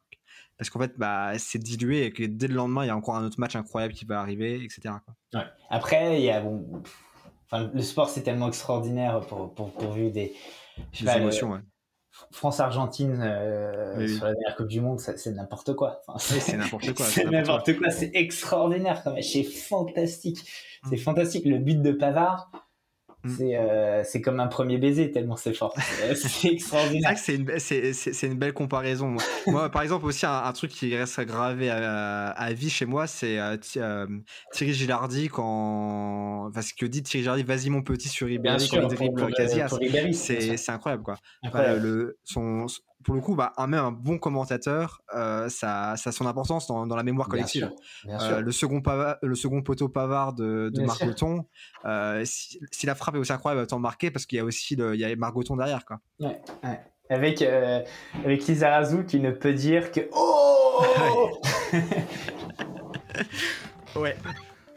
parce qu'en fait, bah, c'est dilué et que dès le lendemain, il y a encore un autre match incroyable qui va arriver, etc. Ouais. Après, il y a bon, enfin, le sport c'est tellement extraordinaire pour pour pourvu des des émotions. ouais France-Argentine euh, sur la dernière Coupe du Monde, c'est n'importe quoi. c'est n'importe quoi. c'est n'importe quoi. C'est extraordinaire. C'est fantastique. C'est mm. fantastique. Le but de Pavard, Mm. Euh, c'est comme un premier baiser tellement c'est fort. c'est extraordinaire. C'est une, c'est une belle comparaison. Moi, par exemple, aussi un, truc qui reste gravé à, à vie chez moi, c'est euh, euh, Thierry Gilardi quand. Enfin, ce que dit Thierry Gilardi, vas-y mon petit sur Ribéry quand il dribble Casillas. C'est incroyable quoi. le, son, pour le coup, bah, un, même un bon commentateur, euh, ça, ça a son importance dans, dans la mémoire collective. Euh, le, second le second poteau Pavard de, de Margoton, euh, si, la frappe est aussi incroyable, autant marquer parce qu'il y a aussi le, il y a Margoton derrière. Quoi. Ouais, ouais. Avec, avec Lizarazu qui ne peut dire que Oh Ouais.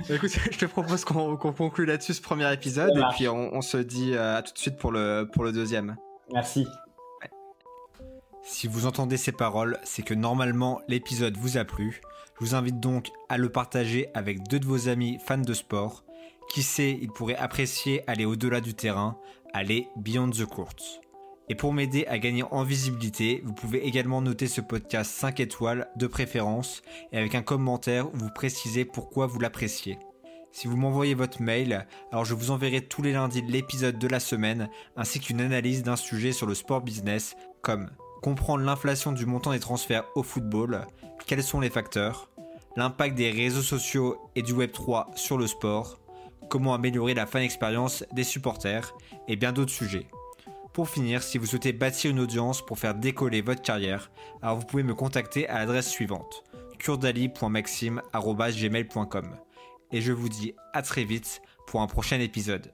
Bah, écoute, je te propose qu'on conclue là-dessus ce premier épisode et puis on, on se dit à tout de suite pour le, pour le deuxième. Merci. Si vous entendez ces paroles, c'est que normalement l'épisode vous a plu. Je vous invite donc à le partager avec deux de vos amis fans de sport. Qui sait, ils pourraient apprécier aller au-delà du terrain, aller beyond the court. Et pour m'aider à gagner en visibilité, vous pouvez également noter ce podcast 5 étoiles de préférence et avec un commentaire où vous précisez pourquoi vous l'appréciez. Si vous m'envoyez votre mail, alors je vous enverrai tous les lundis l'épisode de la semaine ainsi qu'une analyse d'un sujet sur le sport business comme comprendre l'inflation du montant des transferts au football, quels sont les facteurs, l'impact des réseaux sociaux et du Web3 sur le sport, comment améliorer la fan expérience des supporters et bien d'autres sujets. Pour finir, si vous souhaitez bâtir une audience pour faire décoller votre carrière, alors vous pouvez me contacter à l'adresse suivante kurdali.maxime.gmail.com Et je vous dis à très vite pour un prochain épisode.